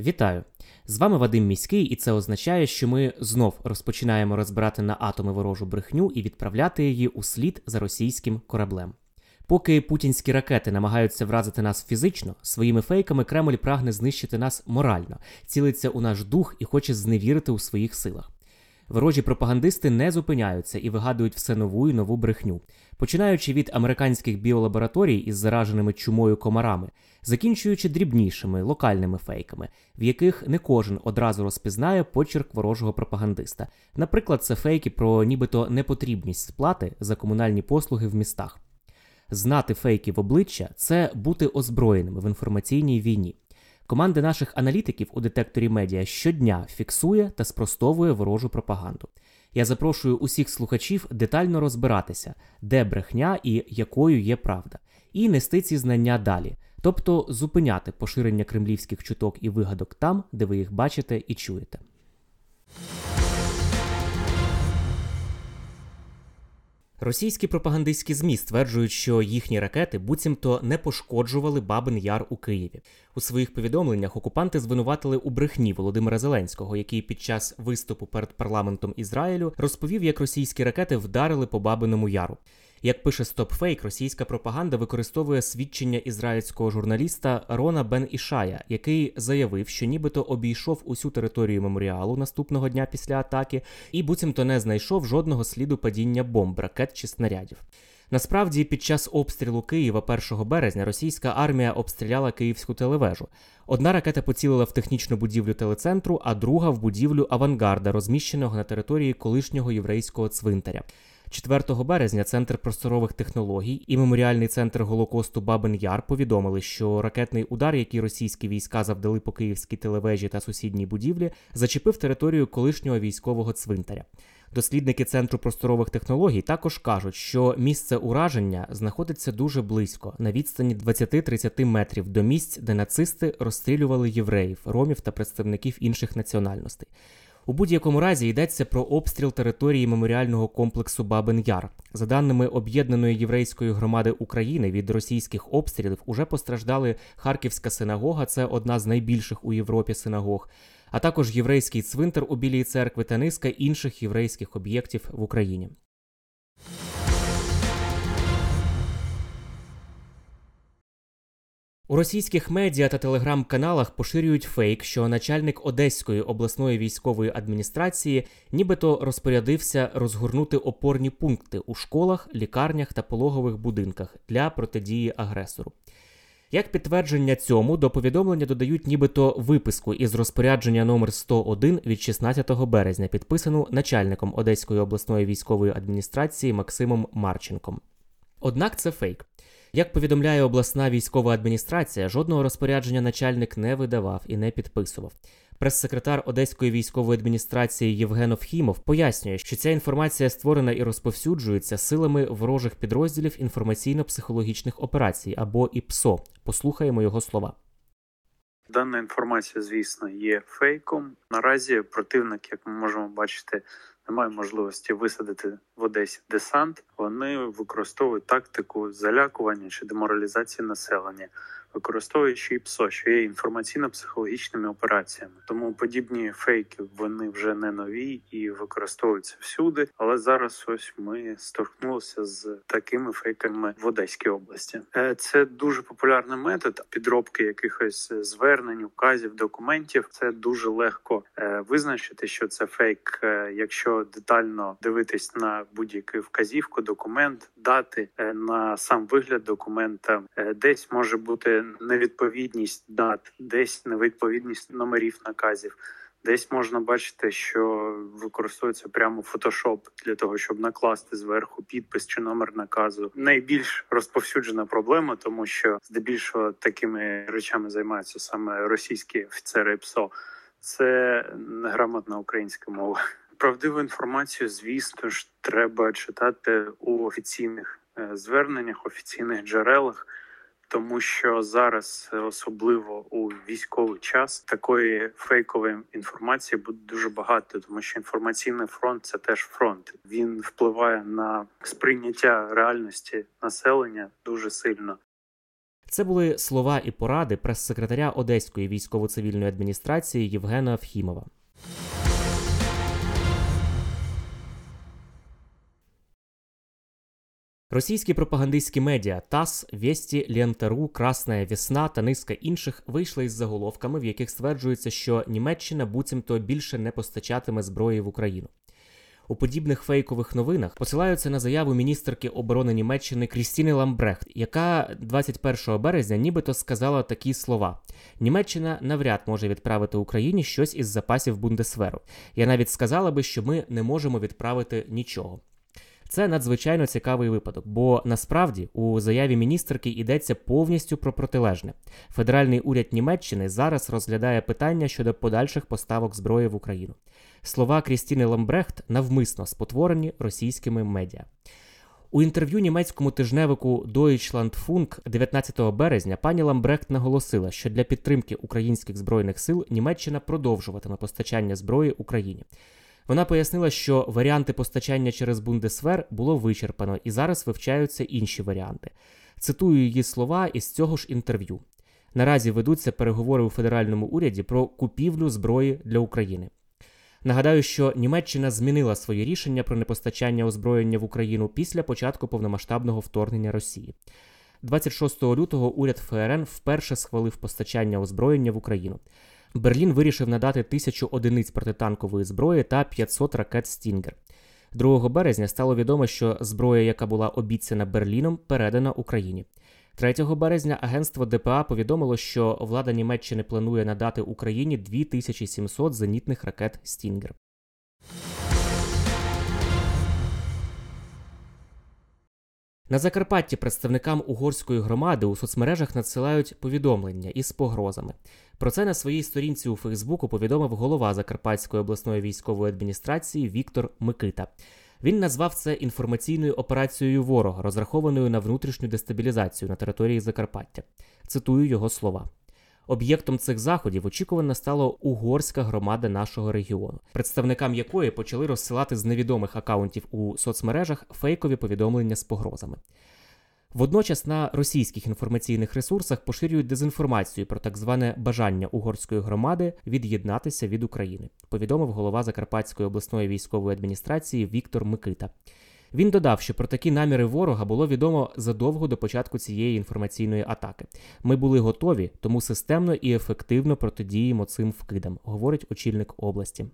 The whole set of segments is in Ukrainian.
Вітаю! З вами Вадим Міський, і це означає, що ми знов розпочинаємо розбирати на атоми ворожу брехню і відправляти її у слід за російським кораблем. Поки путінські ракети намагаються вразити нас фізично, своїми фейками Кремль прагне знищити нас морально, цілиться у наш дух і хоче зневірити у своїх силах. Ворожі пропагандисти не зупиняються і вигадують все нову і нову брехню, починаючи від американських біолабораторій із зараженими чумою комарами, закінчуючи дрібнішими локальними фейками, в яких не кожен одразу розпізнає почерк ворожого пропагандиста. Наприклад, це фейки про нібито непотрібність сплати за комунальні послуги в містах. Знати фейки в обличчя це бути озброєними в інформаційній війні. Команда наших аналітиків у детекторі медіа щодня фіксує та спростовує ворожу пропаганду. Я запрошую усіх слухачів детально розбиратися, де брехня і якою є правда, і нести ці знання далі, тобто зупиняти поширення кремлівських чуток і вигадок там, де ви їх бачите і чуєте. Російські пропагандистські ЗМІ стверджують, що їхні ракети буцімто не пошкоджували Бабин Яр у Києві. У своїх повідомленнях окупанти звинуватили у брехні Володимира Зеленського, який під час виступу перед парламентом Ізраїлю розповів, як російські ракети вдарили по Бабиному Яру. Як пише StopFake, російська пропаганда використовує свідчення ізраїльського журналіста Рона Бен Ішая, який заявив, що нібито обійшов усю територію меморіалу наступного дня після атаки, і буцімто не знайшов жодного сліду падіння бомб, ракет чи снарядів. Насправді, під час обстрілу Києва 1 березня російська армія обстріляла київську телевежу. Одна ракета поцілила в технічну будівлю телецентру, а друга в будівлю авангарда, розміщеного на території колишнього єврейського цвинтаря. 4 березня Центр просторових технологій і меморіальний центр Голокосту Бабин Яр повідомили, що ракетний удар, який російські війська завдали по київській телевежі та сусідній будівлі, зачепив територію колишнього військового цвинтаря. Дослідники Центру просторових технологій також кажуть, що місце ураження знаходиться дуже близько, на відстані 20-30 метрів до місць, де нацисти розстрілювали євреїв, ромів та представників інших національностей. У будь-якому разі йдеться про обстріл території меморіального комплексу Бабин Яр. За даними об'єднаної єврейської громади України, від російських обстрілів уже постраждали Харківська синагога, це одна з найбільших у Європі синагог, а також єврейський цвинтар у Білій церкви та низка інших єврейських об'єктів в Україні. У російських медіа та телеграм-каналах поширюють фейк, що начальник Одеської обласної військової адміністрації нібито розпорядився розгорнути опорні пункти у школах, лікарнях та пологових будинках для протидії агресору. Як підтвердження цьому до повідомлення додають нібито виписку із розпорядження номер 101 від 16 березня, підписану начальником Одеської обласної військової адміністрації Максимом Марченком. Однак це фейк. Як повідомляє обласна військова адміністрація, жодного розпорядження начальник не видавав і не підписував. Прес-секретар Одеської військової адміністрації Євген Овхімов пояснює, що ця інформація створена і розповсюджується силами ворожих підрозділів інформаційно-психологічних операцій або ІПСО. Послухаємо його слова. Дана інформація, звісно, є фейком. Наразі противник, як ми можемо бачити, не має можливості висадити в Одесі десант. Вони використовують тактику залякування чи деморалізації населення, використовуючи ІПСО, що є інформаційно-психологічними операціями. Тому подібні фейки вони вже не нові і використовуються всюди. Але зараз ось ми столкнулися з такими фейками в Одеській області. Е, Це дуже популярний метод підробки якихось звернень, указів, документів. Це дуже легко е, визначити, що це фейк, е, якщо детально дивитись на будь-яку вказівку, документ, дати на сам вигляд документа, десь може бути невідповідність дат, десь невідповідність номерів наказів. Десь можна бачити, що використовується прямо фотошоп для того, щоб накласти зверху підпис чи номер наказу. Найбільш розповсюджена проблема, тому що здебільшого такими речами займаються саме російські офіцери ПСО. це неграмотна українська мова. Правдиву інформацію, звісно ж, треба читати у офіційних е, зверненнях, офіційних джерелах тому що зараз, особливо у військовий час, такої фейкової інформації буде дуже багато, тому що інформаційний фронт це теж фронт. Він впливає на сприйняття реальності населення дуже сильно. Це були слова і поради прес-секретаря Одеської військово-цивільної адміністрації Євгена Авхімова. Російські пропагандистські медіа ТАСС, Вєсті, Лєнтару, Красна Весна та низка інших вийшли із заголовками, в яких стверджується, що Німеччина буцімто більше не постачатиме зброї в Україну. У подібних фейкових новинах посилаються на заяву міністерки оборони Німеччини Крістіни Ламбрехт, яка 21 березня нібито сказала такі слова: Німеччина навряд може відправити Україні щось із запасів Бундесверу. Я навіть сказала би, що ми не можемо відправити нічого. Це надзвичайно цікавий випадок, бо насправді у заяві міністерки йдеться повністю про протилежне. Федеральний уряд Німеччини зараз розглядає питання щодо подальших поставок зброї в Україну. Слова Крістіни Ламбрехт навмисно спотворені російськими медіа. У інтерв'ю німецькому тижневику Deutschlandfunk 19 березня пані Ламбрехт наголосила, що для підтримки українських збройних сил Німеччина продовжуватиме постачання зброї Україні. Вона пояснила, що варіанти постачання через Бундесвер було вичерпано і зараз вивчаються інші варіанти. Цитую її слова із цього ж інтерв'ю. Наразі ведуться переговори у федеральному уряді про купівлю зброї для України. Нагадаю, що Німеччина змінила своє рішення про непостачання озброєння в Україну після початку повномасштабного вторгнення Росії. 26 лютого уряд ФРН вперше схвалив постачання озброєння в Україну. Берлін вирішив надати тисячу одиниць протитанкової зброї та 500 ракет Стінгер. 2 березня стало відомо, що зброя, яка була обіцяна Берліном, передана Україні. 3 березня агентство ДПА повідомило, що влада Німеччини планує надати Україні 2700 зенітних ракет Стінгер. На Закарпатті представникам угорської громади у соцмережах надсилають повідомлення із погрозами. Про це на своїй сторінці у Фейсбуку повідомив голова Закарпатської обласної військової адміністрації Віктор Микита. Він назвав це інформаційною операцією ворога, розрахованою на внутрішню дестабілізацію на території Закарпаття. Цитую його слова. Об'єктом цих заходів очікувано стала угорська громада нашого регіону, представникам якої почали розсилати з невідомих акаунтів у соцмережах фейкові повідомлення з погрозами. Водночас на російських інформаційних ресурсах поширюють дезінформацію про так зване бажання угорської громади від'єднатися від України, повідомив голова Закарпатської обласної військової адміністрації Віктор Микита. Він додав, що про такі наміри ворога було відомо задовго до початку цієї інформаційної атаки. Ми були готові, тому системно і ефективно протидіємо цим вкидам, говорить очільник області.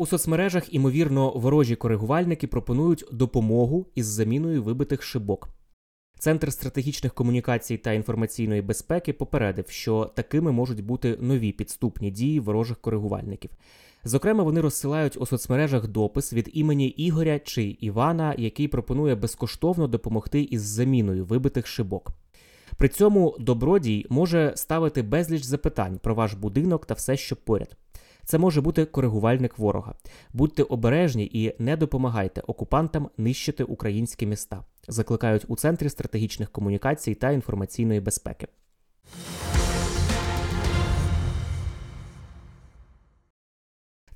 У соцмережах, імовірно, ворожі коригувальники пропонують допомогу із заміною вибитих шибок. Центр стратегічних комунікацій та інформаційної безпеки попередив, що такими можуть бути нові підступні дії ворожих коригувальників. Зокрема, вони розсилають у соцмережах допис від імені Ігоря чи Івана, який пропонує безкоштовно допомогти із заміною вибитих шибок. При цьому добродій може ставити безліч запитань про ваш будинок та все, що поряд. Це може бути коригувальник ворога. Будьте обережні і не допомагайте окупантам нищити українські міста. Закликають у центрі стратегічних комунікацій та інформаційної безпеки.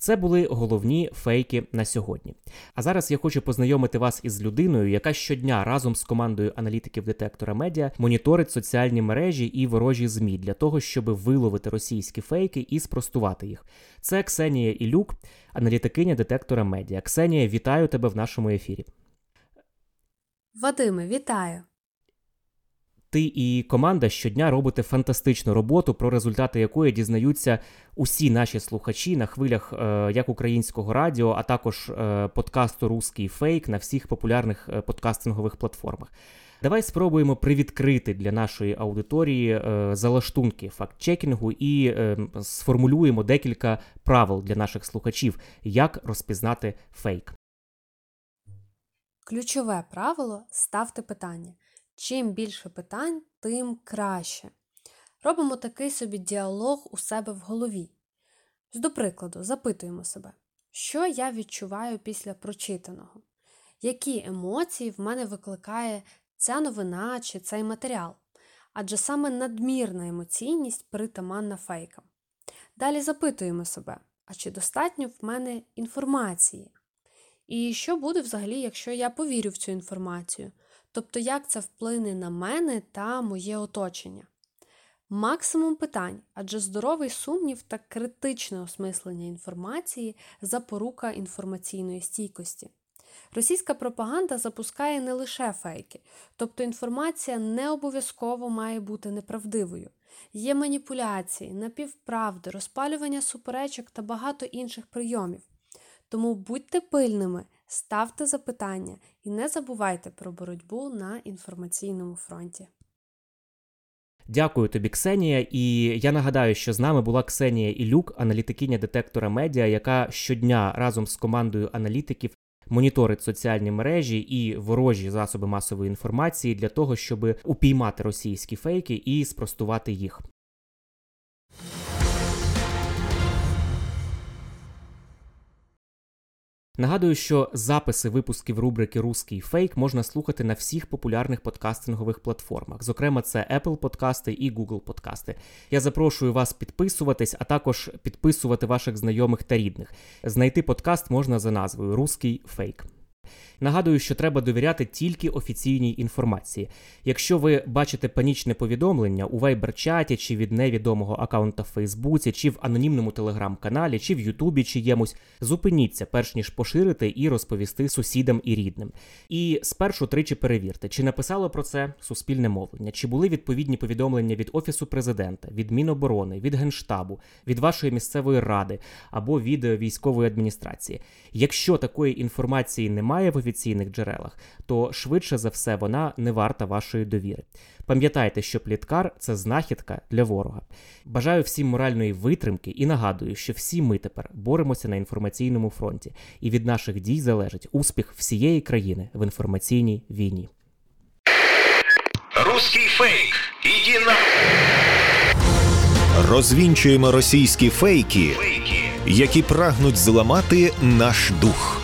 Це були головні фейки на сьогодні. А зараз я хочу познайомити вас із людиною, яка щодня разом з командою аналітиків детектора медіа моніторить соціальні мережі і ворожі змі для того, щоб виловити російські фейки і спростувати їх. Це Ксенія Ілюк, аналітикиня детектора медіа. Ксенія, вітаю тебе в нашому ефірі. Вадиме, вітаю. Ти і команда щодня робите фантастичну роботу, про результати якої дізнаються усі наші слухачі на хвилях е, як українського радіо, а також е, подкасту Руський фейк на всіх популярних е, подкастингових платформах. Давай спробуємо привідкрити для нашої аудиторії залаштунки факт-чекінгу і сформулюємо декілька правил для наших слухачів, як розпізнати фейк. Ключове правило ставте питання. Чим більше питань, тим краще. Робимо такий собі діалог у себе в голові. До прикладу, запитуємо себе, що я відчуваю після прочитаного, які емоції в мене викликає ця новина чи цей матеріал, адже саме надмірна емоційність притаманна фейкам. Далі запитуємо себе, а чи достатньо в мене інформації? І що буде взагалі, якщо я повірю в цю інформацію? Тобто, як це вплине на мене та моє оточення? Максимум питань, адже здоровий сумнів та критичне осмислення інформації запорука інформаційної стійкості. Російська пропаганда запускає не лише фейки, тобто інформація не обов'язково має бути неправдивою. Є маніпуляції, напівправди, розпалювання суперечок та багато інших прийомів. Тому будьте пильними, ставте запитання і не забувайте про боротьбу на інформаційному фронті. Дякую тобі, Ксенія. І я нагадаю, що з нами була Ксенія Ілюк, аналітикиня детектора медіа, яка щодня разом з командою аналітиків моніторить соціальні мережі і ворожі засоби масової інформації для того, щоб упіймати російські фейки і спростувати їх. Нагадую, що записи випусків рубрики Руський фейк можна слухати на всіх популярних подкастингових платформах. Зокрема, це Apple подкасти і Google подкасти. Я запрошую вас підписуватись, а також підписувати ваших знайомих та рідних. Знайти подкаст можна за назвою Руський фейк. Нагадую, що треба довіряти тільки офіційній інформації. Якщо ви бачите панічне повідомлення у вайбер-чаті чи від невідомого аккаунта в Фейсбуці, чи в анонімному телеграм-каналі, чи в Ютубі чиємусь, зупиніться, перш ніж поширити і розповісти сусідам і рідним. І спершу тричі перевірте, чи написало про це суспільне мовлення, чи були відповідні повідомлення від Офісу президента, від Міноборони, від Генштабу, від вашої місцевої ради або від військової адміністрації. Якщо такої інформації немає в офіційних джерелах, то швидше за все вона не варта вашої довіри. Пам'ятайте, що пліткар це знахідка для ворога. Бажаю всім моральної витримки і нагадую, що всі ми тепер боремося на інформаційному фронті, і від наших дій залежить успіх всієї країни в інформаційній війні. Русский фейк. Иди на... Розвінчуємо російські фейки, Фейки. які прагнуть зламати наш дух.